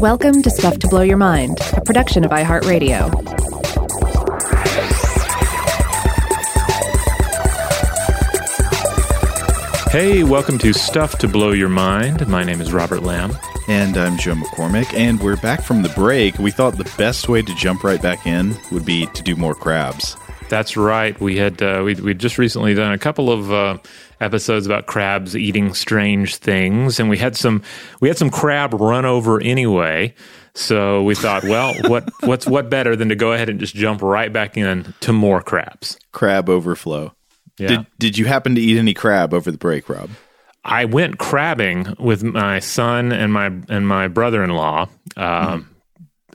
Welcome to Stuff to Blow Your Mind, a production of iHeartRadio. Hey, welcome to Stuff to Blow Your Mind. My name is Robert Lamb. And I'm Joe McCormick, and we're back from the break. We thought the best way to jump right back in would be to do more crabs. That's right. We had uh, we we just recently done a couple of uh, episodes about crabs eating strange things, and we had some we had some crab run over anyway. So we thought, well, what what's what better than to go ahead and just jump right back in to more crabs? Crab overflow. Yeah. Did Did you happen to eat any crab over the break, Rob? I went crabbing with my son and my and my brother in law, um,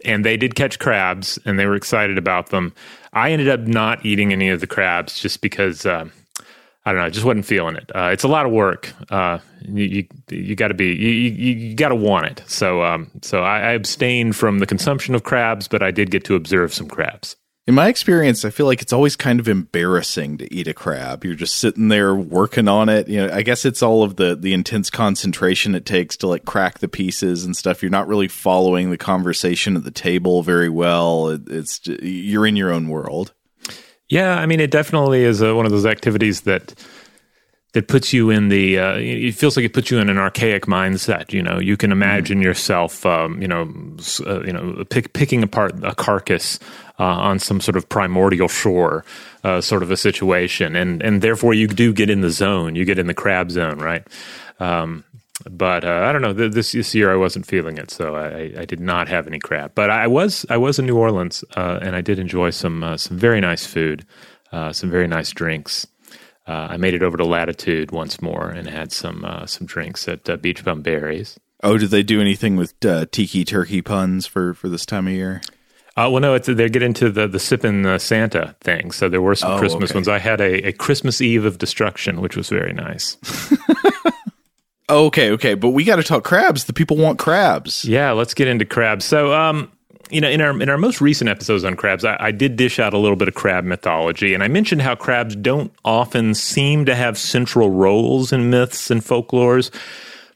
and they did catch crabs, and they were excited about them. I ended up not eating any of the crabs just because uh, I don't know, I just wasn't feeling it. Uh, it's a lot of work. Uh, you you, you got to be you you, you got to want it. So um, so I, I abstained from the consumption of crabs, but I did get to observe some crabs. In my experience, I feel like it's always kind of embarrassing to eat a crab. You're just sitting there working on it. You know, I guess it's all of the the intense concentration it takes to like crack the pieces and stuff. You're not really following the conversation at the table very well. It, it's you're in your own world. Yeah, I mean, it definitely is uh, one of those activities that that puts you in the. Uh, it feels like it puts you in an archaic mindset. You know, you can imagine yourself, um, you know, uh, you know, pick, picking apart a carcass uh, on some sort of primordial shore, uh, sort of a situation, and and therefore you do get in the zone. You get in the crab zone, right? Um, but uh, I don't know. Th- This this year I wasn't feeling it, so I, I did not have any crab. But I was I was in New Orleans, uh, and I did enjoy some uh, some very nice food, uh, some very nice drinks. Uh, I made it over to Latitude once more and had some uh, some drinks at uh, Beachbum Berry's. Oh, did they do anything with uh, tiki turkey puns for for this time of year? Uh, well, no, it's, they get into the the sipping uh, Santa thing. So there were some Oh, Christmas okay. ones. I had a, a Christmas Eve of Destruction, which was very nice. Oh, okay, okay, but we got to talk crabs. The people want crabs. Yeah, let's get into crabs. So, um, you know, in our in our most recent episodes on crabs, I, I did dish out a little bit of crab mythology, and I mentioned how crabs don't often seem to have central roles in myths and folklores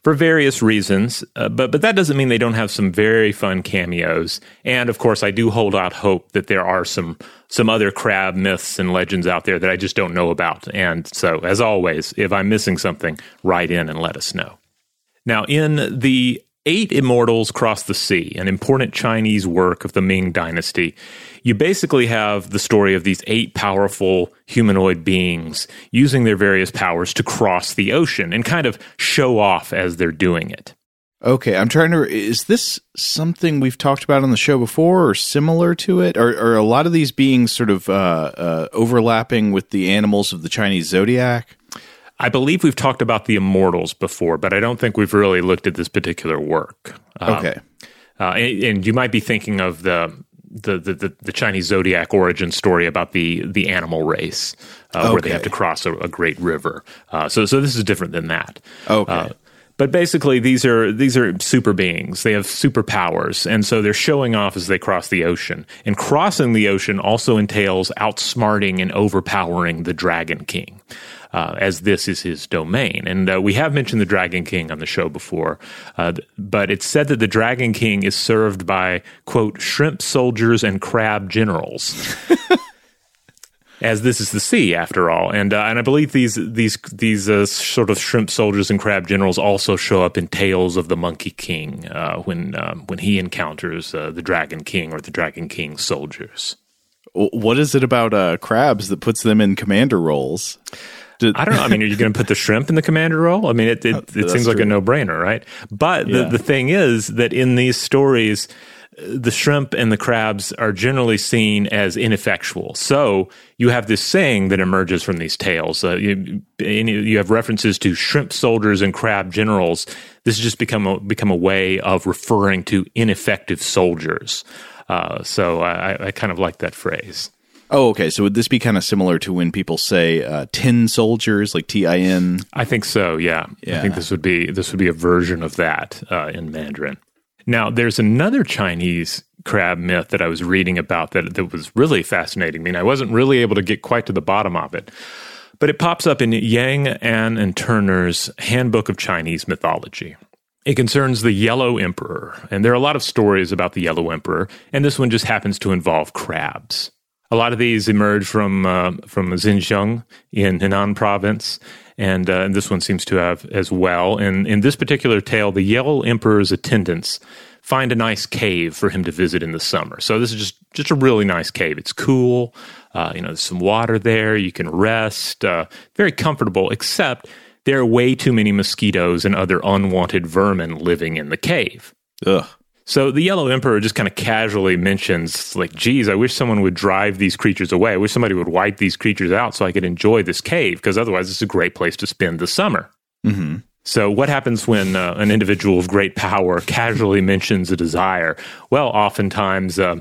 for various reasons. Uh, but but that doesn't mean they don't have some very fun cameos. And of course, I do hold out hope that there are some some other crab myths and legends out there that I just don't know about. And so, as always, if I'm missing something, write in and let us know. Now, in the Eight Immortals Cross the Sea, an important Chinese work of the Ming Dynasty, you basically have the story of these eight powerful humanoid beings using their various powers to cross the ocean and kind of show off as they're doing it. Okay, I'm trying to. Is this something we've talked about on the show before, or similar to it? Are, are a lot of these beings sort of uh, uh, overlapping with the animals of the Chinese zodiac? I believe we've talked about the Immortals before, but I don't think we've really looked at this particular work. Um, Okay, Uh, and, and you might be thinking of the the, the, the, the Chinese zodiac origin story about the the animal race, uh, where they have to cross a, a great river. Uh, so so this is different than that. Okay. Uh, but basically, these are these are super beings. They have superpowers, and so they're showing off as they cross the ocean. And crossing the ocean also entails outsmarting and overpowering the Dragon King, uh, as this is his domain. And uh, we have mentioned the Dragon King on the show before, uh, but it's said that the Dragon King is served by quote shrimp soldiers and crab generals as this is the sea after all and uh, and I believe these these these uh, sort of shrimp soldiers and crab generals also show up in Tales of the Monkey King uh, when um, when he encounters the Dragon King or the Dragon King soldiers. What is it about crabs that puts them in commander roles? Did- I don't know. I mean, are you going to put the shrimp in the commander role? I mean, it it, it that's seems like a no brainer, right? But Yeah. the the thing is that in these stories, uh, the shrimp and the crabs are generally seen as ineffectual. So you have this saying that emerges from these tales. Uh, you, you you have references to shrimp soldiers and crab generals. This has just become a, become a way of referring to ineffective soldiers. Uh, so I, I kind of like that phrase. Oh, okay. So would this be kind of similar to when people say uh, tin soldiers, like T I N? I think so. Yeah. I think this would be this would be a version of that uh, in Mandarin. Now, there's another Chinese crab myth that I was reading about that that was really fascinating me. And I wasn't really able to get quite to the bottom of it, but it pops up in Yang, An, and Turner's Handbook of Chinese Mythology. It concerns the Yellow Emperor, and there are a lot of stories about the Yellow Emperor, and this one just happens to involve crabs. A lot of these emerge from uh, from Xinzheng in Henan province, and, uh, and this one seems to have as well. And in this particular tale, the Yellow Emperor's attendants find a nice cave for him to visit in the summer. So this is just just a really nice cave. It's cool. Uh, you know, there's some water there. You can rest. Uh, very comfortable, except there are way too many mosquitoes and other unwanted vermin living in the cave. Ugh. So the Yellow Emperor just kind of casually mentions, like, geez, I wish someone would drive these creatures away. I wish somebody would wipe these creatures out so I could enjoy this cave, because otherwise it's a great place to spend the summer. Mm-hmm. So, what happens when uh, an individual of great power casually mentions a desire? Well, oftentimes uh,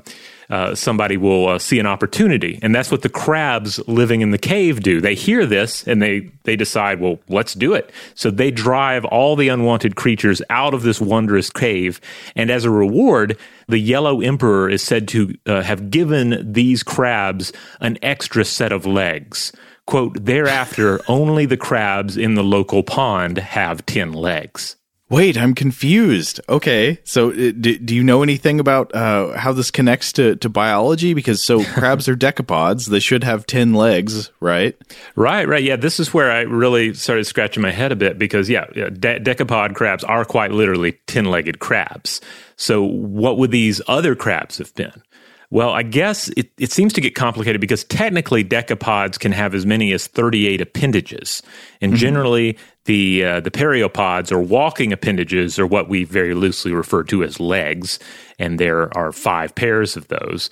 uh, somebody will uh, see an opportunity, and that's what the crabs living in the cave do. They hear this and they they decide, well, let's do it. So they drive all the unwanted creatures out of this wondrous cave, and as a reward, the Yellow Emperor is said to uh, have given these crabs an extra set of legs quote, thereafter, only the crabs in the local pond have 10 legs. Wait, I'm confused. Okay, so uh, do, do you know anything about uh, how this connects to, to biology? Because so crabs are decapods; they should have ten legs, right? Right, right. Yeah, this is where I really started scratching my head a bit because yeah, yeah de- decapod crabs are quite literally ten-legged crabs. So, what would these other crabs have been? Well, I guess it, it seems to get complicated because technically decapods can have as many as 38 appendages. And mm-hmm. generally, the, uh, the pereiopods or walking appendages are what we very loosely refer to as legs. And there are five pairs of those.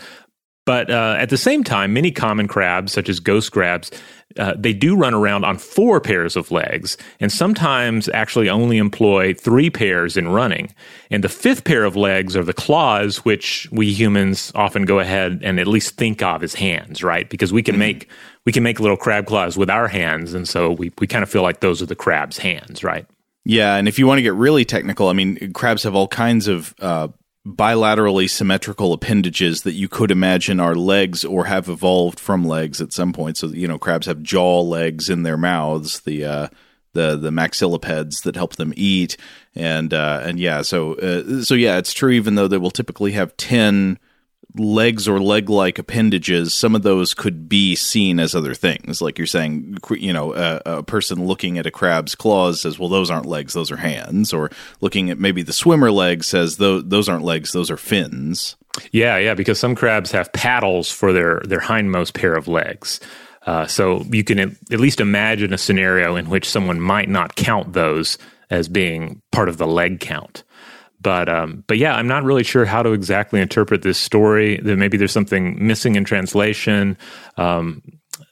But uh, at the same time, many common crabs, such as ghost crabs, uh, they do run around on four pairs of legs, and sometimes actually only employ three pairs in running. And the fifth pair of legs are the claws, which we humans often go ahead and at least think of as hands, right? Because we can mm-hmm. make we can make little crab claws with our hands, and so we we kind of feel like those are the crab's hands, right? Yeah, and if you want to get really technical, I mean, crabs have all kinds of uh, bilaterally symmetrical appendages that you could imagine are legs or have evolved from legs at some point. So you know, crabs have jaw legs in their mouths. The uh, the the maxillipeds that help them eat, and uh, and yeah, so uh, so yeah, it's true. Even though they will typically have ten legs or leg like appendages, some of those could be seen as other things. Like you're saying, you know, a, a, person looking at a crab's claws says, well, those aren't legs, those are hands. Or looking at maybe the swimmer leg says, those, those aren't legs, those are fins. Yeah, yeah, because some crabs have paddles for their, their hindmost pair of legs. Uh, so you can at least imagine a scenario in which someone might not count those as being part of the leg count. But um, but yeah, I'm not really sure how to exactly interpret this story. That maybe there's something missing in translation. Um,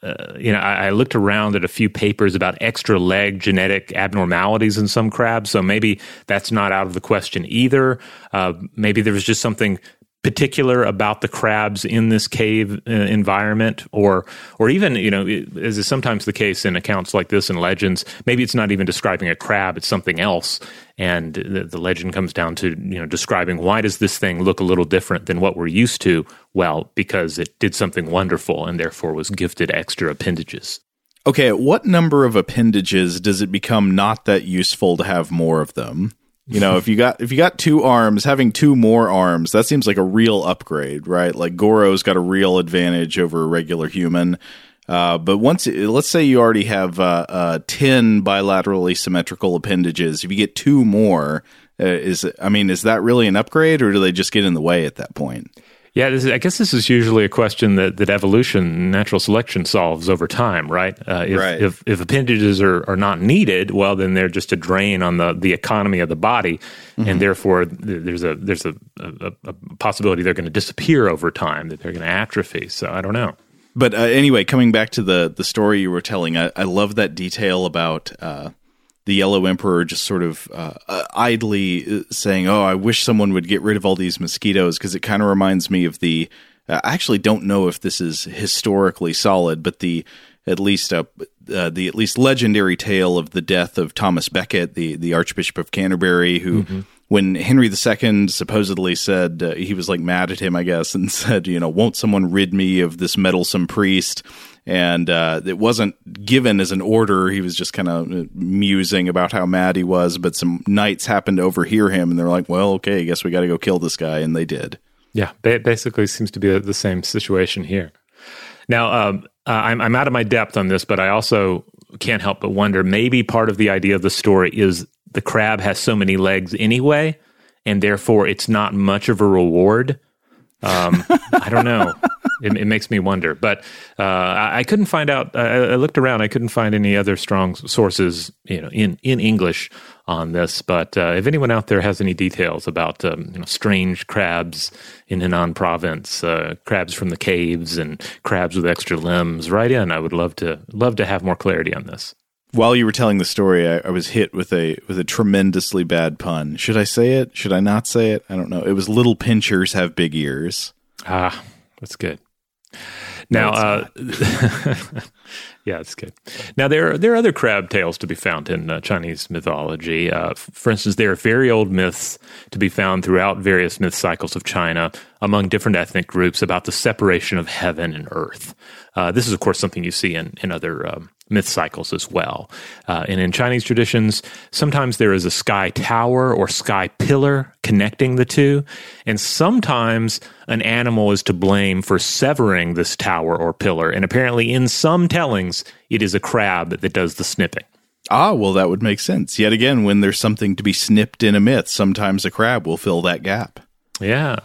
uh, you know, I, I, looked around at a few papers about extra leg genetic abnormalities in some crabs, so maybe that's not out of the question either. Uh, maybe there was just something particular about the crabs in this cave uh, environment or or even you know as is sometimes the case in accounts like this and legends maybe it's not even describing a crab it's something else and the, the, legend comes down to you know describing why does this thing look a little different than what we're used to well because it did something wonderful and therefore was gifted extra appendages okay at what number of appendages does it become not that useful to have more of them you know, if you got if you got two arms, having two more arms, that seems like a real upgrade, right? Like Goro's got a real advantage over a regular human. Uh, but once, let's say you already have uh, uh, ten bilaterally symmetrical appendages. If you get two more, uh, is I mean, is that really an upgrade, or do they just get in the way at that point? Yeah, is, I guess this is usually a question that, that evolution, natural selection solves over time, right? Uh, if, right. if, if appendages are, are not needed, well, then they're just a drain on the, the economy of the body, mm-hmm. and therefore there's a there's a, a, a possibility they're going to disappear over time, that they're going to atrophy. So I don't know. But uh, anyway, coming back to the the story you were telling, I, I love that detail about uh, the Yellow Emperor just sort of uh, uh, idly uh, saying, "Oh, I wish someone would get rid of all these mosquitoes," because it kind of reminds me of the. Uh, I actually don't know if this is historically solid, but the at least uh, uh, the at least legendary tale of the death of Thomas Becket, the the Archbishop of Canterbury, who. Mm-hmm. When Henry II supposedly said he was like mad at him, I guess, and said, "You know, won't someone rid me of this meddlesome priest?" and uh, it wasn't given as an order. He was just kind of musing about how mad he was, but some knights happened to overhear him, and they're like, "Well, okay, I guess we got to go kill this guy," and they did. Yeah, it basically seems to be the same situation here. Now, um, uh, I'm, I'm out of my depth on this, but I also can't help but wonder maybe part of the idea of the story is the crab has so many legs anyway, and therefore it's not much of a reward. Um, I don't know. It, it, makes me wonder, but uh, I, I, couldn't find out. I, I, looked around; I couldn't find any other strong sources, you know, in in English on this. But uh, if anyone out there has any details about um, you know, strange crabs in Henan province, uh, crabs from the caves, and crabs with extra limbs, write in. I would love to love to have more clarity on this. While you were telling the story, I, I was hit with a with a tremendously bad pun. Should I say it? Should I not say it? I don't know. It was little pinchers have big ears. Ah, that's good. Now, uh, yeah, it's good. Now there are, there are other crab tales to be found in uh, Chinese mythology. Uh, for instance, there are very old myths to be found throughout various myth cycles of China among different ethnic groups about the separation of heaven and earth. Uh, this is, of course, something you see in in other um, myth cycles as well. Uh, and in Chinese traditions, sometimes there is a sky tower or sky pillar connecting the two. And sometimes an animal is to blame for severing this tower or pillar. And apparently, in some tellings, it is a crab that does the snipping. Ah, well, that would make sense. Yet again, when there's something to be snipped in a myth, sometimes a crab will fill that gap. Yeah.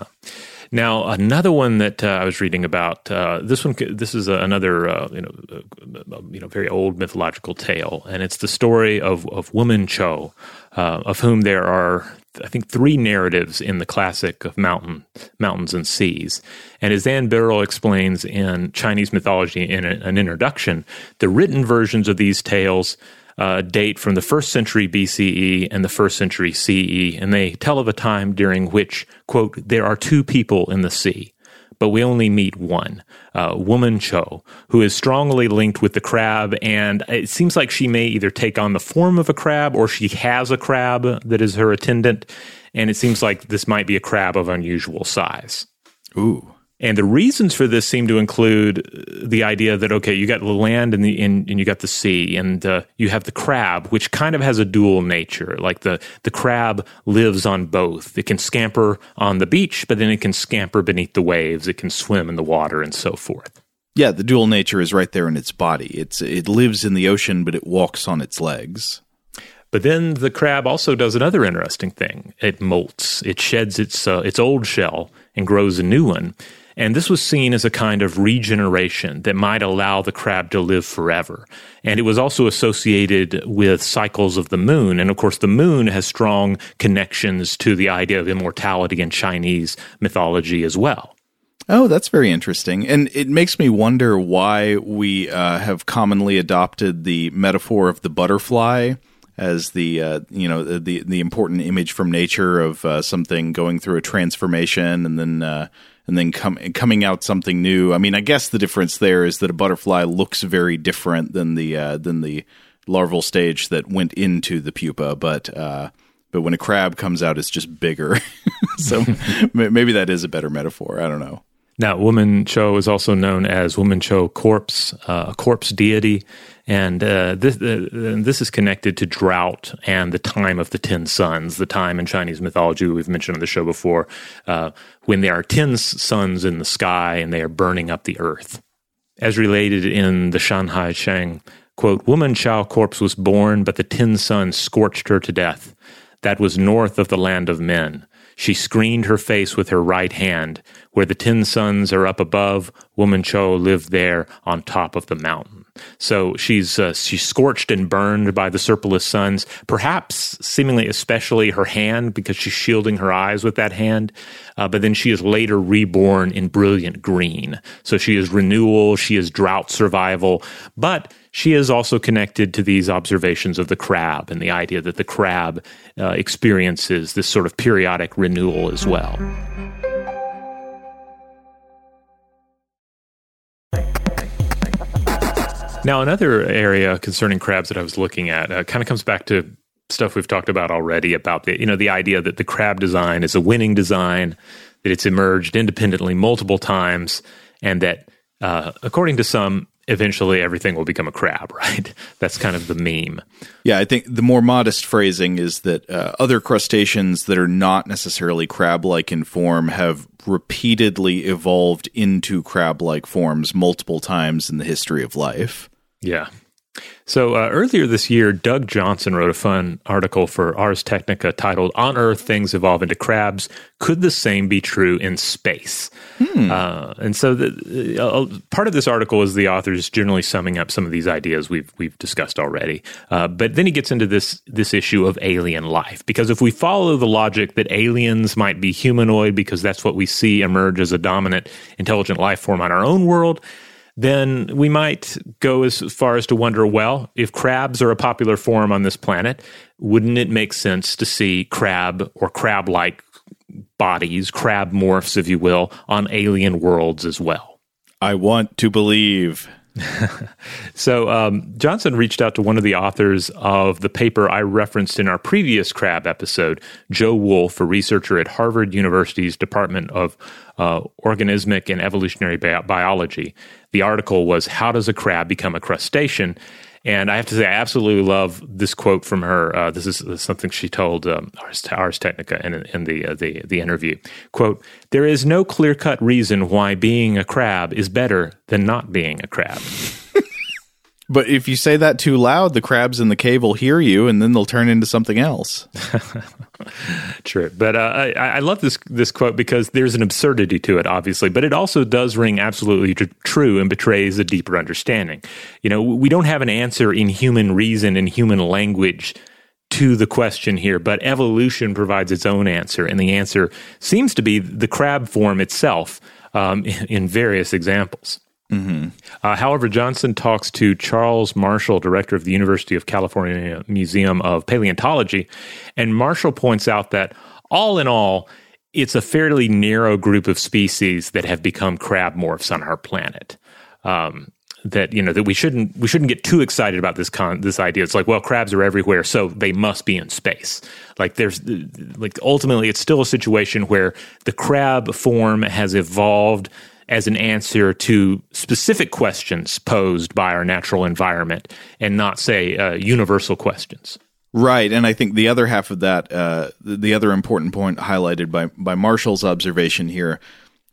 Now, another one that uh, I was reading about uh, this one. This is another uh, you know uh, you know very old mythological tale, and it's the story of of Woman Cho, uh, of whom there are I think three narratives in the classic of mountain mountains and seas. And as Anne Birrell explains in Chinese mythology in a, an introduction, the written versions of these tales uh, date from the first century BCE and the first century CE, and they tell of a time during which, quote, there are two people in the sea, but we only meet one, uh, Woman Cho, who is strongly linked with the crab, and it seems like she may either take on the form of a crab or she has a crab that is her attendant, and it seems like this might be a crab of unusual size. Ooh. And the reasons for this seem to include the idea that okay, you got the land and the and, and you got the sea, and uh, you have the crab, which kind of has a dual nature. Like the the crab lives on both. It can scamper on the beach, but then it can scamper beneath the waves. It can swim in the water and so forth. Yeah, the dual nature is right there in its body. It's it lives in the ocean, but it walks on its legs. But then the crab also does another interesting thing. It molts. It sheds its uh, its old shell and grows a new one. And this was seen as a kind of regeneration that might allow the crab to live forever. And it was also associated with cycles of the moon. And of course, the moon has strong connections to the idea of immortality in Chinese mythology as well. Oh, that's very interesting. And it makes me wonder why we uh, have commonly adopted the metaphor of the butterfly as the uh, you know the the important image from nature of uh, something going through a transformation and then uh, and then com- coming out something new. I mean, I guess the difference there is that a butterfly looks very different than the uh, than the larval stage that went into the pupa, but uh, but when a crab comes out, it's just bigger. so maybe that is a better metaphor. I don't know. Now, Woman Cho is also known as Woman Cho Corpse, uh, a corpse deity, and uh, this uh, this is connected to drought and the time of the ten suns, the time in Chinese mythology we've mentioned on the show before, uh, when there are ten suns in the sky and they are burning up the earth. As related in the Shanhai Jing, quote, Woman Chao Corpse was born, but the ten suns scorched her to death. That was north of the land of men. She screened her face with her right hand. Where the ten suns are up above, Woman Cho lived there on top of the mountain. So she's uh, she's scorched and burned by the surplus suns, perhaps seemingly especially her hand because she's shielding her eyes with that hand. Uh, but then she is later reborn in brilliant green. So she is renewal, she is drought survival, but she is also connected to these observations of the crab and the idea that the crab uh, experiences this sort of periodic renewal as well. Now, another area concerning crabs that I was looking at uh, kind of comes back to stuff we've talked about already about the you know the idea that the crab design is a winning design, that it's emerged independently multiple times, and that uh, according to some eventually everything will become a crab, right? That's kind of the meme. Yeah, I think the more modest phrasing is that uh, other crustaceans that are not necessarily crab like in form have repeatedly evolved into crab like forms multiple times in the history of life. Yeah. So uh, earlier this year, Doug Johnson wrote a fun article for Ars Technica titled "On Earth, Things Evolve into Crabs. Could the same be true in space?" Hmm. Uh, and so, the, uh, part of this article is the authors generally summing up some of these ideas we've we've discussed already. Uh, but then he gets into this this issue of alien life because if we follow the logic that aliens might be humanoid because that's what we see emerge as a dominant intelligent life form on our own world then we might go as far as to wonder well, if crabs are a popular form on this planet, wouldn't it make sense to see crab or crab like bodies, crab morphs, if you will, on alien worlds as well? I want to believe. so um, Johnson reached out to one of the authors of the paper I referenced in our previous crab episode, Joe Wolfe, a researcher at Harvard University's Department of uh, Organismic and Evolutionary Bi- Biology. The article was "How Does a Crab Become a Crustacean?" And I have to say, I absolutely love this quote from her. Uh, this, is, something she told um, Ars, Ars Technica in, in the, uh, the the interview. "Quote: There is no clear cut reason why being a crab is better than not being a crab." But if you say that too loud, the crabs in the cave will hear you, and then they'll turn into something else. True, but uh, I, I, love this this quote because there's an absurdity to it, obviously, but it also does ring absolutely tr- true and betrays a deeper understanding. You know, we don't have an answer in human reason and human language to the question here, but evolution provides its own answer, and the answer seems to be the crab form itself um, in various examples. Mm-hmm. Uh, however, Johnson talks to Charles Marshall, director of the University of California Museum of Paleontology, and Marshall points out that all in all, it's a fairly narrow group of species that have become crab morphs on our planet. Um, that you know that we shouldn't we shouldn't get too excited about this con this idea. It's like well, crabs are everywhere, so they must be in space. Like there's like ultimately, it's still a situation where the crab form has evolved as an answer to specific questions posed by our natural environment and not, say, uh, universal questions. Right, and I think the other half of that, uh, the other important point highlighted by by Marshall's observation here,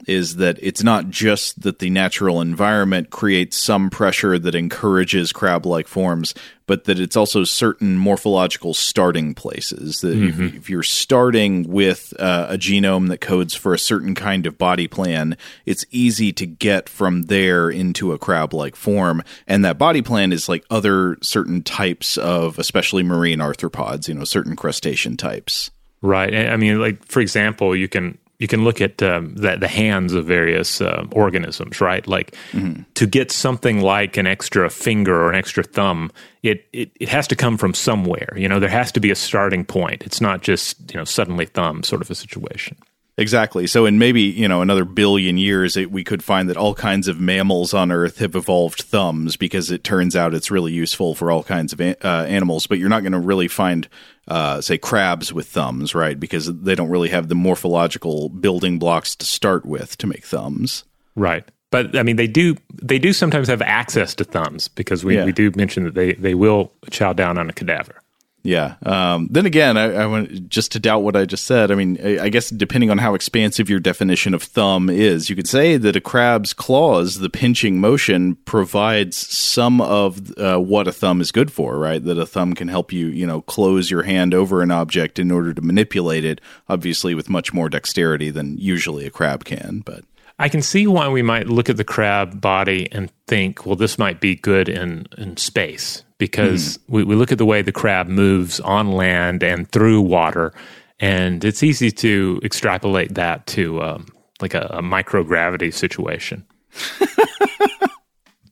is that it's not just that the natural environment creates some pressure that encourages crab like forms, but that it's also certain morphological starting places. That mm-hmm. if, if, you're starting with uh, a genome that codes for a certain kind of body plan, it's easy to get from there into a crab like form. And that body plan is like other certain types of, especially marine arthropods, you know, certain crustacean types. Right. I mean, like, for example, you can you can look at um, the, the, hands of various uh, organisms, right? Like mm-hmm. to get something like an extra finger or an extra thumb, it, it it has to come from somewhere. You know, there has to be a starting point. It's not just you know suddenly thumb sort of a situation. Exactly. So, in maybe you know another billion years, it, we could find that all kinds of mammals on Earth have evolved thumbs because it turns out it's really useful for all kinds of uh, animals. But you're not going to really find, uh, say, crabs with thumbs, right? Because they don't really have the morphological building blocks to start with to make thumbs. Right. But I mean, they do they do sometimes have access to thumbs because we, yeah. we do mention that they, they will chow down on a cadaver. Yeah. Um, then again, I, I, want just to doubt what I just said. I mean, I, I, guess depending on how expansive your definition of thumb is, you could say that a crab's claws, the pinching motion, provides some of uh, what a thumb is good for, right? That a thumb can help you, you know, close your hand over an object in order to manipulate it, obviously with much more dexterity than usually a crab can. But I can see why we might look at the crab body and think, well, this might be good in, in space because mm. we, we look at the way the crab moves on land and through water, and it's easy to extrapolate that to um, like a, a microgravity situation.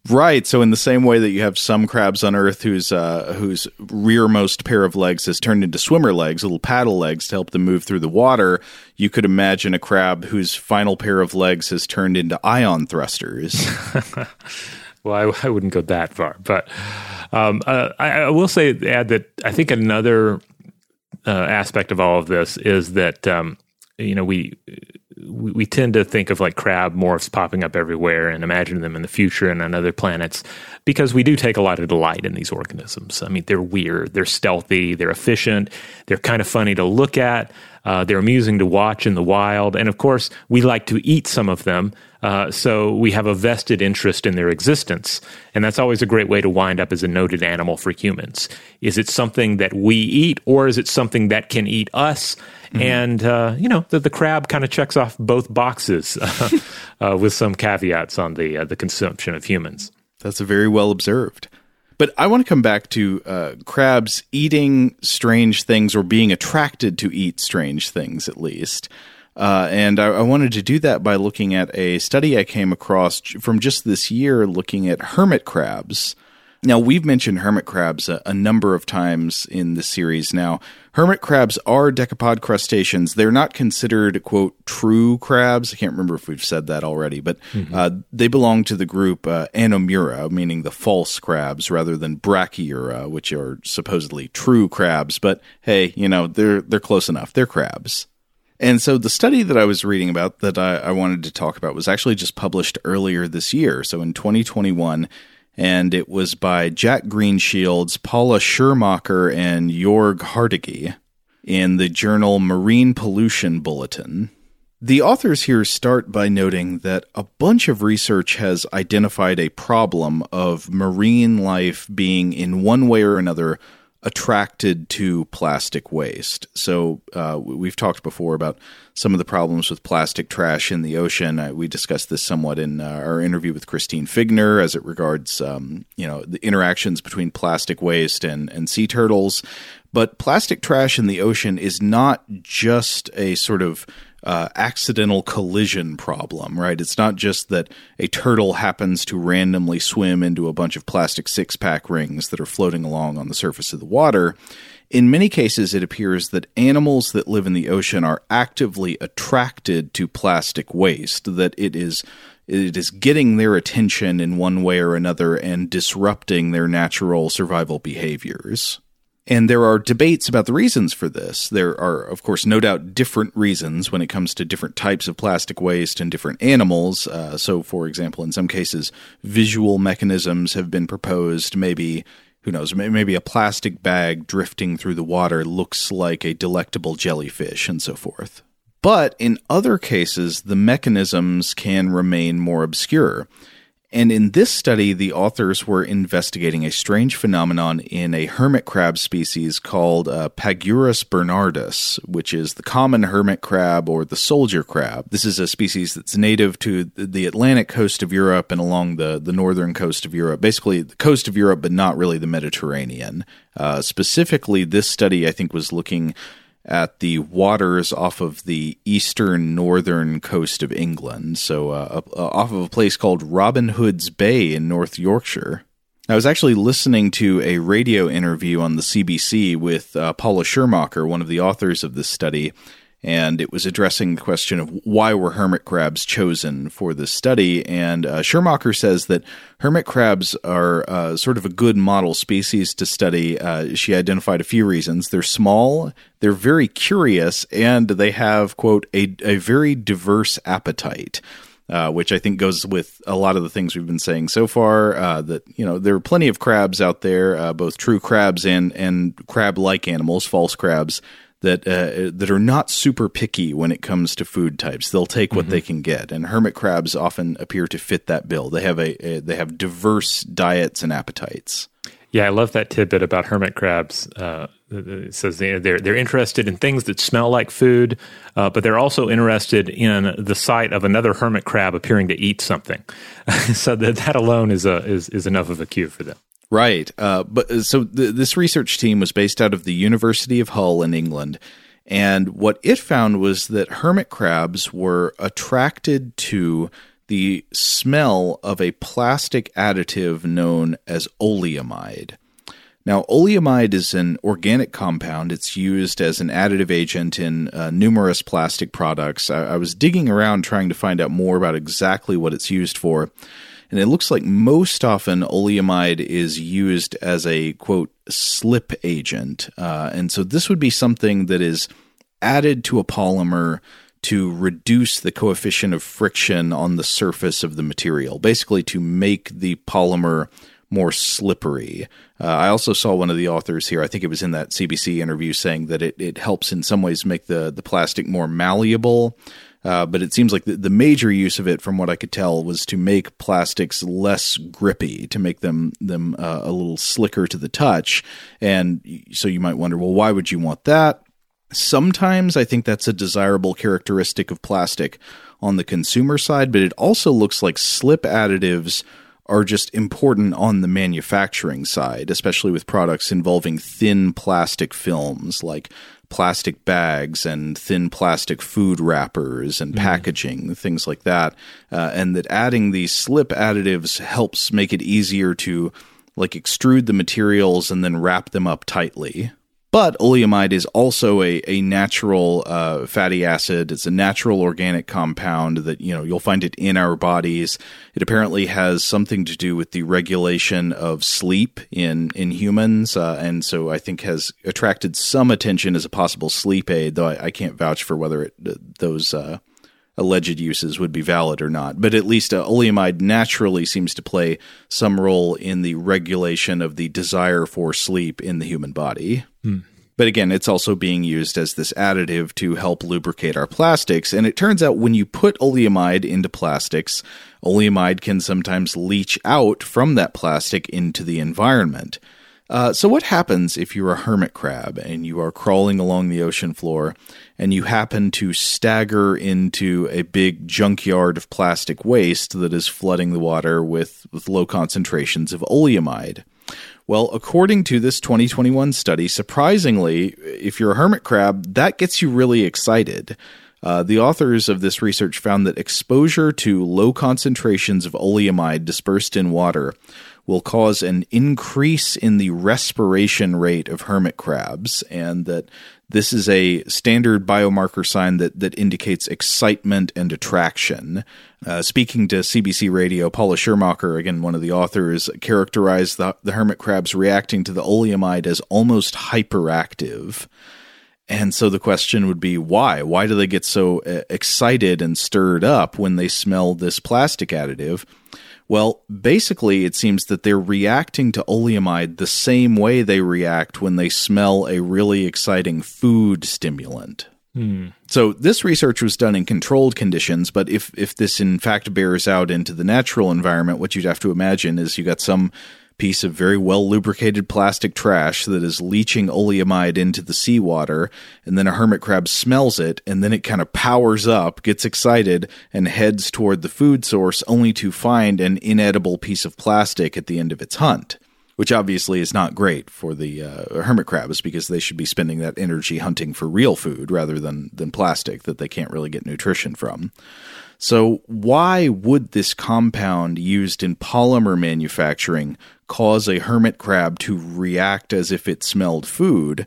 Right. So in the same way that you have some crabs on Earth whose uh, whose rearmost pair of legs has turned into swimmer legs, little paddle legs to help them move through the water, you could imagine a crab whose final pair of legs has turned into ion thrusters. well, I, I, wouldn't go that far, but um, uh, I, I, will say add that I think another uh, aspect of all of this is that um, you know we we, we tend to think of like crab morphs popping up everywhere and imagine them in the future and on other planets because we do take a lot of delight in these organisms. I mean, they're weird, they're stealthy, they're efficient, they're kind of funny to look at. Uh, they're amusing to watch in the wild. And of course, we like to eat some of them. Uh, so we have a vested interest in their existence. And that's always a great way to wind up as a noted animal for humans. Is it something that we eat or is it something that can eat us? Mm-hmm. And, uh, you know, the, the crab kind of checks off both boxes uh, with some caveats on the, uh, the consumption of humans. That's very well observed. But I want to come back to uh, crabs eating strange things or being attracted to eat strange things, at least. Uh, and I, I, wanted to do that by looking at a study I came across from just this year looking at hermit crabs. Now, we've mentioned hermit crabs a, a, number of times in the series now. Hermit crabs are decapod crustaceans. They're not considered, quote, true crabs. I can't remember if we've said that already, but mm-hmm. uh, they belong to the group uh, Anomura, meaning the false crabs, rather than Brachyura, which are supposedly true crabs. But hey, you know, they're, they're close enough. They're crabs. And so the study that I was reading about that I, I wanted to talk about was actually just published earlier this year. So in 2021, and it was by Jack Greenshields, Paula Schirmacher, and Jorg Hardege in the journal Marine Pollution Bulletin. The authors here start by noting that a bunch of research has identified a problem of marine life being, in one way or another, attracted to plastic waste. So uh, we've talked before about some of the problems with plastic trash in the ocean. Uh, we discussed this somewhat in uh, our interview with Christine Figgener as it regards um, you know the interactions between plastic waste and and sea turtles. But plastic trash in the ocean is not just a sort of uh, accidental collision problem, right? It's not just that a turtle happens to randomly swim into a bunch of plastic six pack rings that are floating along on the surface of the water. In many cases, it appears that animals that live in the ocean are actively attracted to plastic waste, that it is it is getting their attention in one way or another and disrupting their natural survival behaviors. And there are debates about the reasons for this. There are, of course, no doubt different reasons when it comes to different types of plastic waste and different animals. Uh, so, for example, in some cases, visual mechanisms have been proposed. Maybe, who knows, maybe a plastic bag drifting through the water looks like a delectable jellyfish and so forth. But in other cases, the mechanisms can remain more obscure. And in this study, the authors were investigating a strange phenomenon in a hermit crab species called uh, Pagurus bernhardus, which is the common hermit crab or the soldier crab. This is a species that's native to the Atlantic coast of Europe and along the, the northern coast of Europe, basically the coast of Europe, but not really the Mediterranean. Uh, specifically, this study, I think, was looking at the waters off of the eastern northern coast of England, so uh, off of a place called Robin Hood's Bay in North Yorkshire. I was actually listening to a radio interview on the CBC with uh, Paula Schirmacher, one of the authors of this study, and it was addressing the question of why were hermit crabs chosen for this study. And uh, Schirmacher says that hermit crabs are uh, sort of a good model species to study. Uh, she identified a few reasons. They're small, they're very curious, and they have, quote, a, a very diverse appetite. Uh, which I think goes with a lot of the things we've been saying so far. Uh, that you know there are plenty of crabs out there, uh, both true crabs and and crab-like animals, false crabs that uh, that are not super picky when it comes to food types. They'll take what mm-hmm. they can get, and hermit crabs often appear to fit that bill. They have a, a, they have diverse diets and appetites. Yeah, I love that tidbit about hermit crabs. Uh, it says they're they're interested in things that smell like food, uh, but they're also interested in the sight of another hermit crab appearing to eat something. so that that alone is a is is enough of a cue for them. Right. Uh, but uh, so th- this research team was based out of the University of Hull in England. And what it found was that hermit crabs were attracted to the smell of a plastic additive known as oleamide. Now, oleamide is an organic compound. It's used as an additive agent in uh, numerous plastic products. I-, I was digging around trying to find out more about exactly what it's used for. And it looks like most often oleamide is used as a quote slip agent. Uh, and so this would be something that is added to a polymer to reduce the coefficient of friction on the surface of the material, basically to make the polymer more slippery. Uh, I also saw one of the authors here, I think it was in that CBC interview, saying that it, it helps in some ways make the, the plastic more malleable. Uh, but it seems like the, the, major use of it, from what I could tell, was to make plastics less grippy, to make them them uh, a little slicker to the touch. And so you might wonder, well, why would you want that? Sometimes I think that's a desirable characteristic of plastic on the consumer side, but it also looks like slip additives are just important on the manufacturing side, especially with products involving thin plastic films like plastic bags and thin plastic food wrappers and mm. packaging, things like that. Uh, and that adding these slip additives helps make it easier to like extrude the materials and then wrap them up tightly. But oleamide is also a, a natural uh, fatty acid. It's a natural organic compound that, you know, you'll find it in our bodies. It apparently has something to do with the regulation of sleep in, in humans. Uh, and so I think has attracted some attention as a possible sleep aid, though I, I can't vouch for whether it, those uh, alleged uses would be valid or not. But at least uh, oleamide naturally seems to play some role in the regulation of the desire for sleep in the human body. Hmm. But again, it's also being used as this additive to help lubricate our plastics. And it turns out when you put oleamide into plastics, oleamide can sometimes leach out from that plastic into the environment. Uh, so, what happens if you're a hermit crab and you are crawling along the ocean floor and you happen to stagger into a big junkyard of plastic waste that is flooding the water with, with low concentrations of oleamide? Well, according to this 2021 study, surprisingly, if you're a hermit crab, that gets you really excited. Uh, the authors of this research found that exposure to low concentrations of oleamide dispersed in water will cause an increase in the respiration rate of hermit crabs, and that this is a standard biomarker sign that, that indicates excitement and attraction. Uh, speaking to CBC Radio, Paula Schirmacher, again, one of the authors, characterized the, the hermit crabs reacting to the oleamide as almost hyperactive. And so the question would be why? Why do they get so uh, excited and stirred up when they smell this plastic additive? Well, basically, it seems that they're reacting to oleamide the same way they react when they smell a really exciting food stimulant. Hmm. So this research was done in controlled conditions, but if if this in fact bears out into the natural environment, what you'd have to imagine is you got some piece of very well lubricated plastic trash that is leaching oleamide into the seawater, and then a hermit crab smells it, and then it kind of powers up, gets excited, and heads toward the food source only to find an inedible piece of plastic at the end of its hunt. Which obviously is not great for the uh, hermit crabs because they should be spending that energy hunting for real food rather than, than plastic that they can't really get nutrition from. So, why would this compound used in polymer manufacturing cause a hermit crab to react as if it smelled food?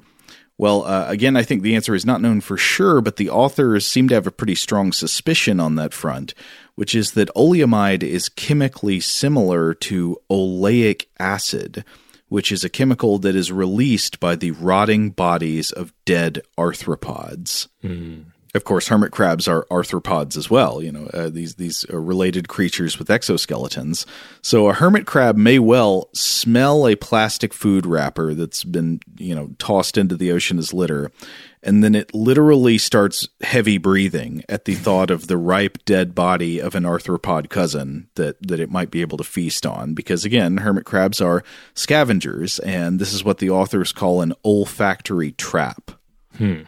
Well, uh, again, I think the answer is not known for sure, but the authors seem to have a pretty strong suspicion on that front, which is that oleamide is chemically similar to oleic acid, which is a chemical that is released by the rotting bodies of dead arthropods. Mm. Of course, hermit crabs are arthropods as well. You know, uh, these these are related creatures with exoskeletons. So a hermit crab may well smell a plastic food wrapper that's been you know tossed into the ocean as litter, and then it literally starts heavy breathing at the thought of the ripe dead body of an arthropod cousin that that it might be able to feast on. Because again, hermit crabs are scavengers, and this is what the authors call an olfactory trap. Hmm.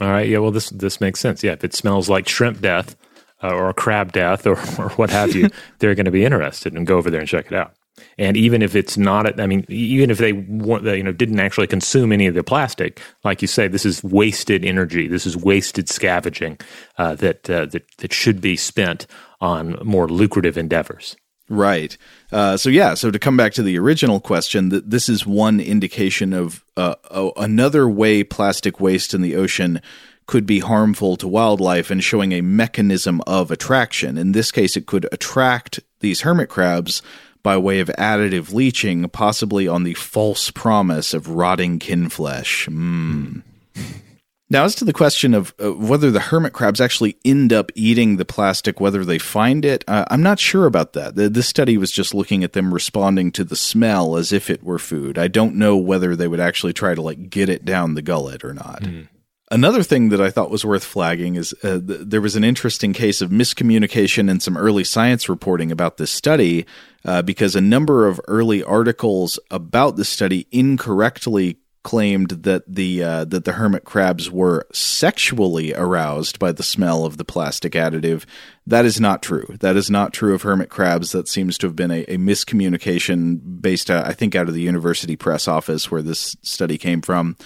All right. Yeah. Well, this this makes sense. Yeah. If it smells like shrimp death uh, or crab death or, or what have you, they're going to be interested and go over there and check it out. And even if it's not, I mean, even if they want, you know, didn't actually consume any of the plastic, like you say, this is wasted energy. This is wasted scavenging uh, that uh, that that should be spent on more lucrative endeavors. Right. Uh, so yeah. So to come back to the original question, that this is one indication of uh, another way plastic waste in the ocean could be harmful to wildlife and showing a mechanism of attraction. In this case, it could attract these hermit crabs by way of additive leaching, possibly on the false promise of rotting kin flesh. Mm. Now, as to the question of uh, whether the hermit crabs actually end up eating the plastic, whether they find it, uh, I'm not sure about that. The, this study was just looking at them responding to the smell as if it were food. I don't know whether they would actually try to like get it down the gullet or not. Mm. Another thing that I thought was worth flagging is uh, th- there was an interesting case of miscommunication in some early science reporting about this study uh, because a number of early articles about the study incorrectly claimed that the uh, that the hermit crabs were sexually aroused by the smell of the plastic additive. That is not true. That is not true of hermit crabs. That seems to have been a, a miscommunication based, uh, I think, out of the university press office where this study came from.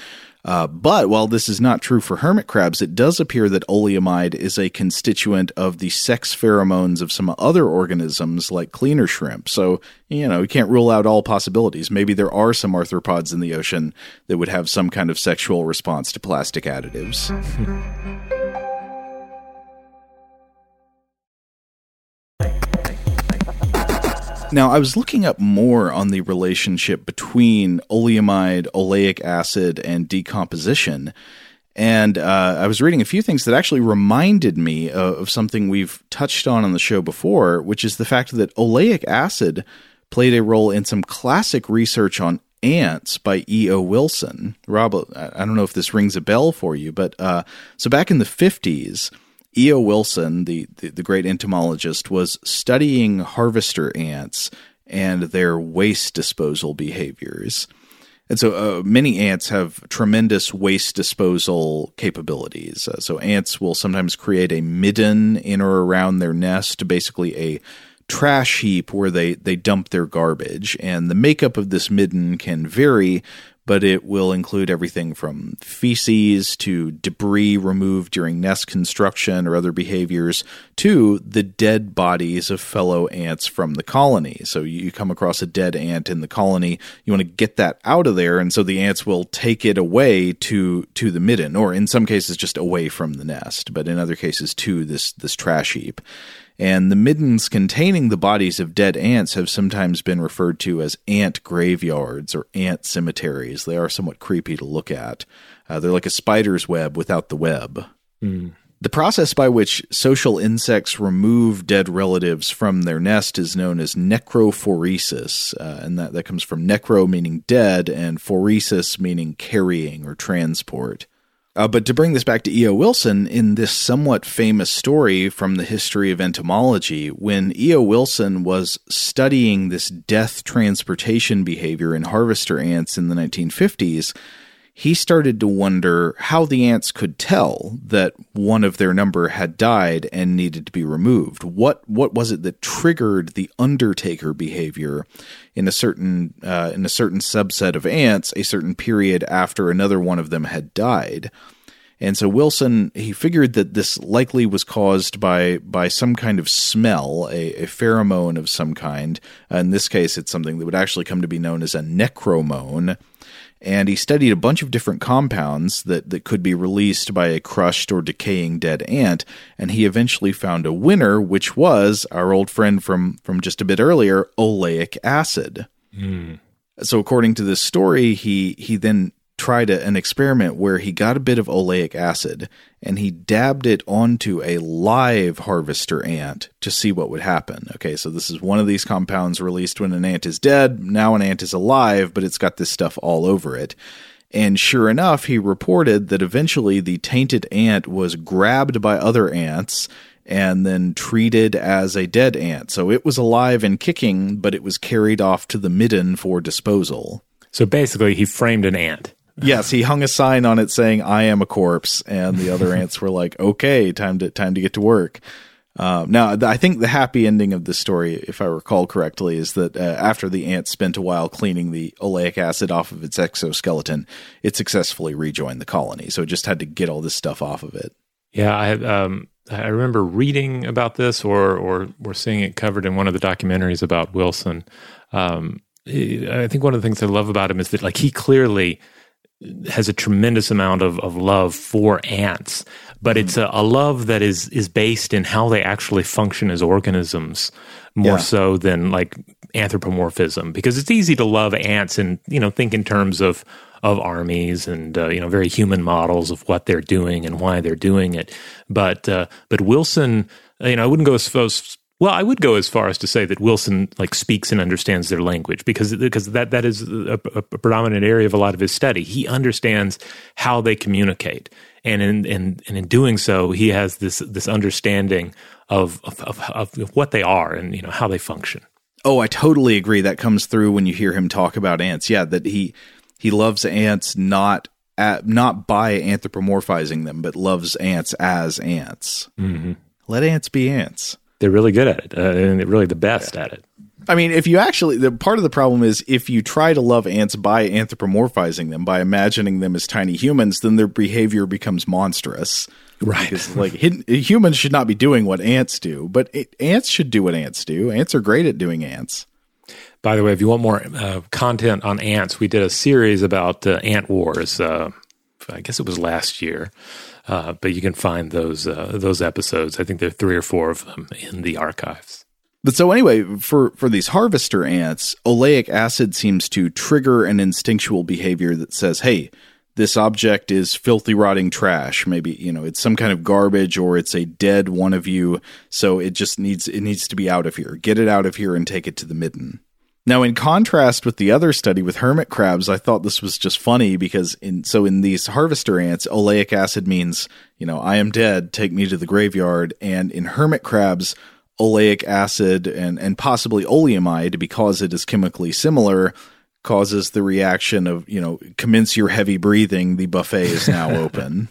Uh, but while this is not true for hermit crabs, it does appear that oleamide is a constituent of the sex pheromones of some other organisms like cleaner shrimp. So, you know, you can't rule out all possibilities. Maybe there are some arthropods in the ocean that would have some kind of sexual response to plastic additives. Now, I was looking up more on the relationship between oleamide, oleic acid, and decomposition. And uh, I was reading a few things that actually reminded me of, of something we've touched on on the show before, which is the fact that oleic acid played a role in some classic research on ants by E.O. Wilson. Rob, I don't know if this rings a bell for you, but uh, so back in the 50s, E.O. Wilson, the, the, the great entomologist, was studying harvester ants and their waste disposal behaviors. And so uh, many ants have tremendous waste disposal capabilities. Uh, so ants will sometimes create a midden in or around their nest, basically a trash heap where they, they dump their garbage. And the makeup of this midden can vary, but it will include everything from feces to debris removed during nest construction or other behaviors to the dead bodies of fellow ants from the colony. So you come across a dead ant in the colony, you want to get that out of there, and so the ants will take it away to to the midden, or in some cases just away from the nest, but in other cases to this this trash heap and the middens containing the bodies of dead ants have sometimes been referred to as ant graveyards or ant cemeteries. They are somewhat creepy to look at. Uh, they're like a spider's web without the web. Mm. The process by which social insects remove dead relatives from their nest is known as necrophoresis, uh, and that, that comes from necro meaning dead and phoresis meaning carrying or transport. Uh, but to bring this back to E.O. Wilson, in this somewhat famous story from the history of entomology, when E.O. Wilson was studying this death transportation behavior in harvester ants in the 1950s, he started to wonder how the ants could tell that one of their number had died and needed to be removed. What what was it that triggered the undertaker behavior in a certain uh, in a certain subset of ants a certain period after another one of them had died? And so Wilson he figured that this likely was caused by by some kind of smell, a, a pheromone of some kind. In this case, it's something that would actually come to be known as a necromone and he studied a bunch of different compounds that, that could be released by a crushed or decaying dead ant, and he eventually found a winner, which was our old friend from, from just a bit earlier, oleic acid. Mm. So according to this story, he he then tried a, an experiment where he got a bit of oleic acid and he dabbed it onto a live harvester ant to see what would happen. Okay, so this is one of these compounds released when an ant is dead. Now an ant is alive, but it's got this stuff all over it. And sure enough, he reported that eventually the tainted ant was grabbed by other ants and then treated as a dead ant. So it was alive and kicking, but it was carried off to the midden for disposal. So basically, he framed an ant yes, he hung a sign on it saying "I am a corpse," and the other ants were like, "Okay, time to time to get to work." Um, now, I think the happy ending of this story, if I recall correctly, is that uh, after the ant spent a while cleaning the oleic acid off of its exoskeleton, it successfully rejoined the colony. So it just had to get all this stuff off of it. Yeah, I um, I remember reading about this, or or or seeing it covered in one of the documentaries about Wilson. Um, I think one of the things I love about him is that like he clearly has a tremendous amount of, of love for ants, but it's a, a, love that is is based in how they actually function as organisms more yeah. so than like anthropomorphism. Because it's easy to love ants and you know think in terms of of armies and uh, you know very human models of what they're doing and why they're doing it. But uh, but Wilson, you know, I wouldn't go as far as well, I would go as far as to say that Wilson like speaks and understands their language because because that that is a, a predominant area of a lot of his study. He understands how they communicate, and in and, and in doing so, he has this this understanding of, of of, of what they are and you know how they function. Oh, I totally agree. That comes through when you hear him talk about ants. Yeah, that he he loves ants not at, not by anthropomorphizing them, but loves ants as ants. Mm-hmm. Let ants be ants they're really good at it uh, and they're really the best yeah. at it. I mean, if you actually, the part of the problem is if you try to love ants by anthropomorphizing them, by imagining them as tiny humans, then their behavior becomes monstrous. Right. Because, like, humans should not be doing what ants do, but it, ants should do what ants do. Ants are great at doing ants. By the way, if you want more uh, content on ants, we did a series about uh, ant wars. Uh, I guess it was last year. Uh, but you can find those uh, those episodes. I think there are three or four of them in the archives. But so anyway, for for these harvester ants, oleic acid seems to trigger an instinctual behavior that says, "Hey, this object is filthy rotting trash. Maybe, you know, it's some kind of garbage or it's a dead one of you, so it just needs it needs to be out of here. Get it out of here and take it to the midden." Now, in contrast with the other study with hermit crabs, I thought this was just funny because in so in these harvester ants, oleic acid means you know I am dead, take me to the graveyard, and in hermit crabs, oleic acid and and possibly oleamide because it is chemically similar causes the reaction of you know commence your heavy breathing. The buffet is now open.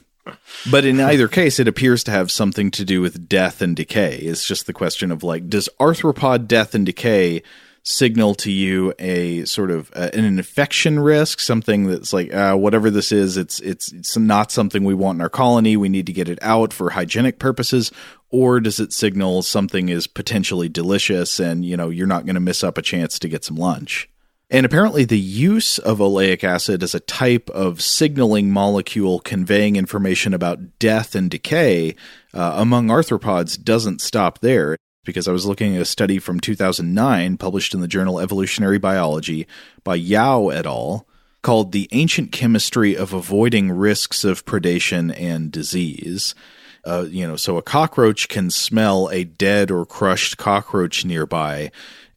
But in either case, it appears to have something to do with death and decay. It's just the question of like, does arthropod death and decay signal to you a sort of uh, an infection risk, something that's like uh, whatever this is, it's it's it's not something we want in our colony. We need to get it out for hygienic purposes, or does it signal something is potentially delicious and you know you're not going to miss up a chance to get some lunch? And apparently, the use of oleic acid as a type of signaling molecule conveying information about death and decay uh, among arthropods doesn't stop there because I was looking at a study from 2009 published in the journal Evolutionary Biology by Yao et al. called The Ancient Chemistry of Avoiding Risks of Predation and Disease. Uh, you know, so a cockroach can smell a dead or crushed cockroach nearby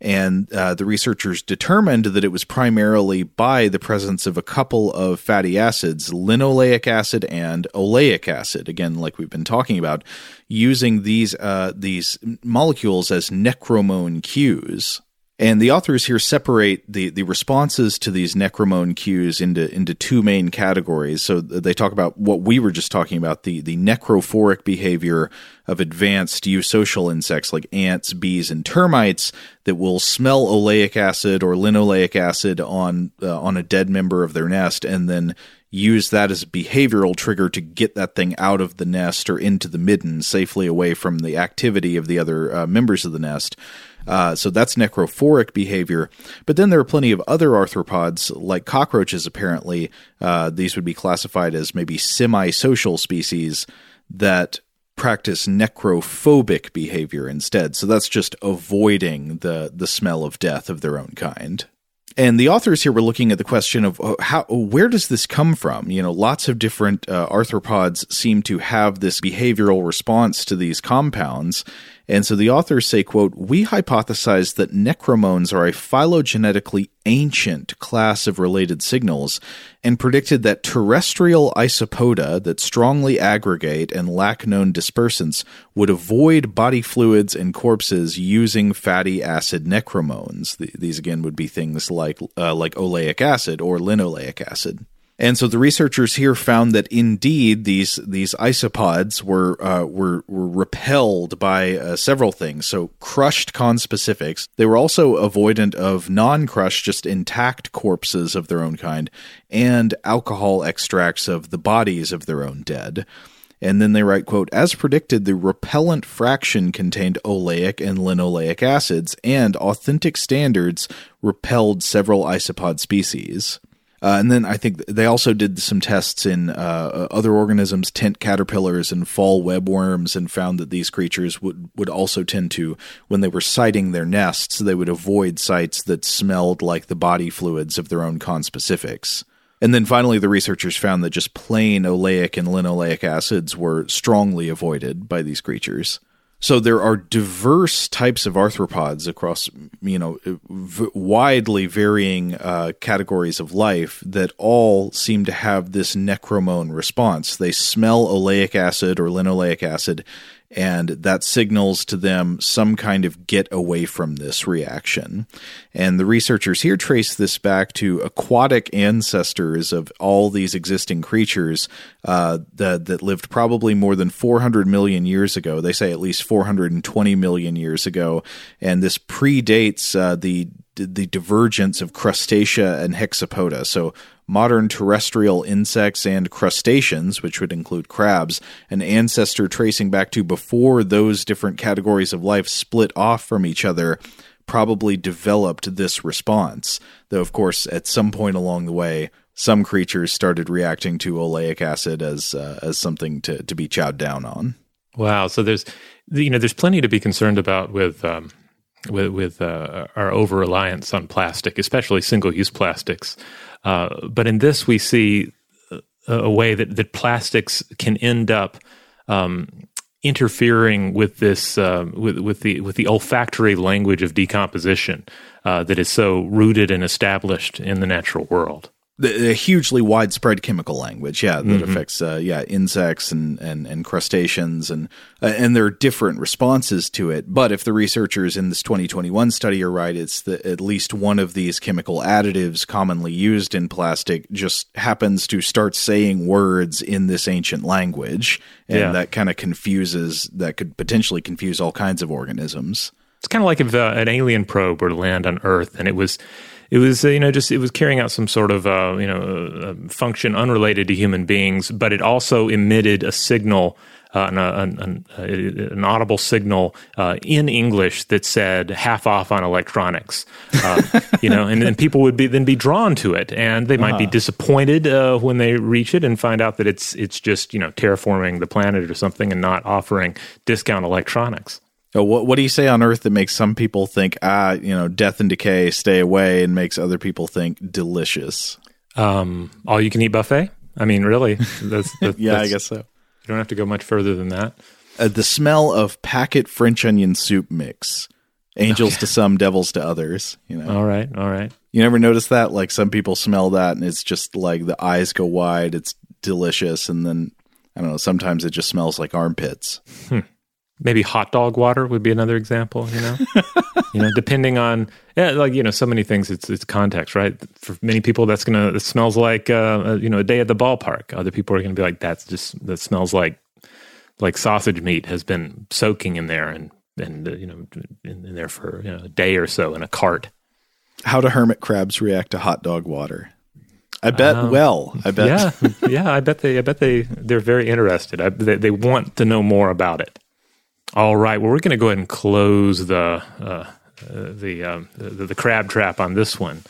and uh, the researchers determined that it was primarily by the presence of a couple of fatty acids, linoleic acid and oleic acid. Again, like we've been talking about, using these uh, these molecules as necromone cues. And the authors here separate the, the responses to these necromone cues into into two main categories. So they talk about what we were just talking about the the necrophoric behavior of advanced eusocial insects like ants, bees, and termites that will smell oleic acid or linoleic acid on uh, on a dead member of their nest and then use that as a behavioral trigger to get that thing out of the nest or into the midden safely away from the activity of the other uh, members of the nest. Uh, so that's necrophoric behavior. But then there are plenty of other arthropods, like cockroaches, apparently. Uh, these would be classified as maybe semi social species that practice necrophobic behavior instead. So that's just avoiding the, the smell of death of their own kind. And the authors here were looking at the question of uh, how, where does this come from? You know, lots of different uh, arthropods seem to have this behavioral response to these compounds, and so the authors say, quote, we hypothesize that necromones are a phylogenetically ancient class of related signals and predicted that terrestrial isopoda that strongly aggregate and lack known dispersants would avoid body fluids and corpses using fatty acid necromones. These again would be things like uh, like oleic acid or linoleic acid. And so the researchers here found that indeed these these isopods were uh, were were repelled by uh, several things. So crushed conspecifics. They were also avoidant of non-crushed, just intact corpses of their own kind, and alcohol extracts of the bodies of their own dead. And then they write, quote, as predicted, the repellent fraction contained oleic and linoleic acids, and authentic standards repelled several isopod species. Uh, and then I think they also did some tests in uh, other organisms, tent caterpillars and fall webworms, and found that these creatures would, would also tend to, when they were siting their nests, they would avoid sites that smelled like the body fluids of their own conspecifics. And then finally, the researchers found that just plain oleic and linoleic acids were strongly avoided by these creatures. So there are diverse types of arthropods across, you know, v- widely varying uh, categories of life that all seem to have this necromone response. They smell oleic acid or linoleic acid and that signals to them some kind of get away from this reaction. And the researchers here trace this back to aquatic ancestors of all these existing creatures uh, that, that lived probably more than 400 million years ago. They say at least 420 million years ago. And this predates uh, the the divergence of crustacea and hexapoda. So modern terrestrial insects and crustaceans, which would include crabs, an ancestor tracing back to before those different categories of life split off from each other, probably developed this response. Though, of course, at some point along the way, some creatures started reacting to oleic acid as uh, as something to, to be chowed down on. Wow! So there's you know there's plenty to be concerned about with um, with, with uh, our over reliance on plastic, especially single use plastics. Uh, but in this, we see a, a, way that, that plastics can end up um, interfering with this uh, with, with the with the olfactory language of decomposition uh, that is so rooted and established in the natural world the, a hugely widespread chemical language, yeah, that mm-hmm. affects uh, yeah insects and, and, and crustaceans and uh, and there are different responses to it. But if the researchers in this 2021 study are right, it's that at least one of these chemical additives commonly used in plastic just happens to start saying words in this ancient language, and yeah. that kind of confuses that could potentially confuse all kinds of organisms. It's kind of like if uh, an alien probe were to land on Earth and it was it was uh, you know just it was carrying out some sort of uh, you know uh, function unrelated to human beings, but it also emitted a signal. Uh, an, an, an, audible signal uh, in English that said "half off on electronics," uh, you know, and then people would be then be drawn to it, and they might uh-huh. be disappointed when they reach it and find out that it's it's just you know terraforming the planet or something and not offering discount electronics. So what what do you say on Earth that makes some people think ah you know death and decay stay away and makes other people think delicious? Um, all you can eat buffet. I mean, really? That's, that's yeah, that's, I guess so. You don't have to go much further than that. Uh, the smell of packet French onion soup mix. Angels okay. to some, devils to others. You know. All right, all right. You never notice that? Like some people smell that, and it's just like the eyes go wide. It's delicious, and then I don't know. Sometimes it just smells like armpits. Hmm maybe hot dog water would be another example you know you know depending on yeah like you know so many things it's it's context right for many people that's gonna it smells like uh, you know a day at the ballpark other people are gonna be like that's just that smells like like sausage meat has been soaking in there and and uh, you know in, in there for you know, a day or so in a cart how do hermit crabs react to hot dog water I bet um, well. I bet. Yeah, yeah. I bet they. I bet they. They're very interested. I, they, they want to know more about it. All right. Well, we're going to go ahead and close the uh, the, um, the, the crab trap on this one.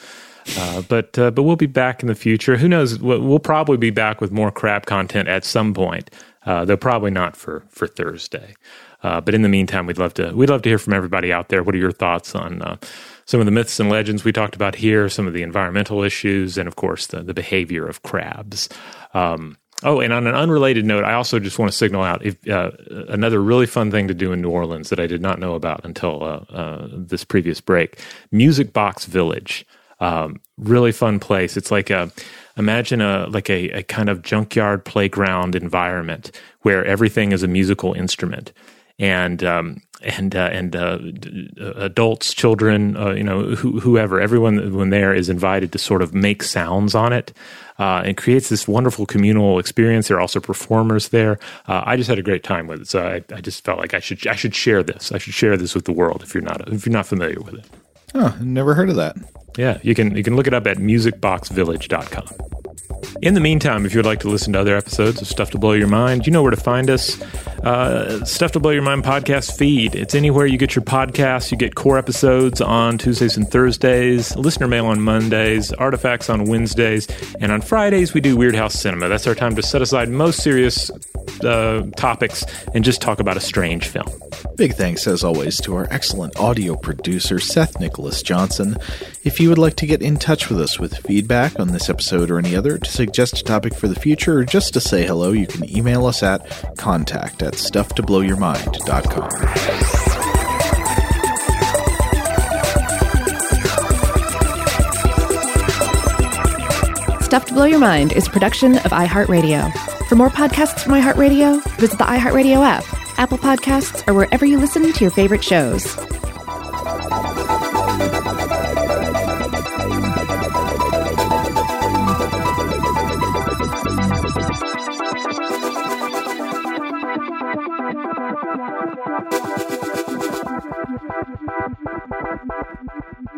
Uh, but uh, but we'll be back in the future. Who knows? We'll, probably be back with more crab content at some point. Uh, though probably not for for Thursday. Uh, but in the meantime, we'd love to we'd love to hear from everybody out there. What are your thoughts on uh, some of the myths and legends we talked about here? Some of the environmental issues, and of course the the behavior of crabs. Um, Oh, and on an unrelated note, I also just want to signal out if, uh, another really fun thing to do in New Orleans that I did not know about until uh, uh, this previous break. Music Box Village, um, really fun place. It's like a imagine a like a, a kind of junkyard playground environment where everything is a musical instrument, and um, and uh, and uh, adults, children, uh, you know, wh- whoever, everyone when there is invited to sort of make sounds on it uh, and creates this wonderful communal experience. There are also performers there. Uh, I just had a great time with it, so I, I, just felt like I should I should share this. I should share this with the world if you're not if you're not familiar with it. Oh, never heard of that. Yeah, you can you can look it up at musicboxvillage.com. In the meantime, if you'd like to listen to other episodes of Stuff to Blow Your Mind, you know where to find us. Uh, Stuff to Blow Your Mind podcast feed. It's anywhere you get your podcasts. You get core episodes on Tuesdays and Thursdays, listener mail on Mondays, artifacts on Wednesdays, and on Fridays we do Weirdhouse Cinema. That's our time to set aside most serious uh, topics and just talk about a strange film. Big thanks, as always, to our excellent audio producer, Seth Nicholas Johnson. If you would like to get in touch with us with feedback on this episode or any other, to suggest a topic for the future, or just to say hello, you can email us at contact at stufftoblowyourmind.com. Stuff to Blow Your Mind is a production of iHeartRadio. For more podcasts from iHeartRadio, visit the iHeartRadio app, Apple Podcasts, or wherever you listen to your favorite shows. Thank you.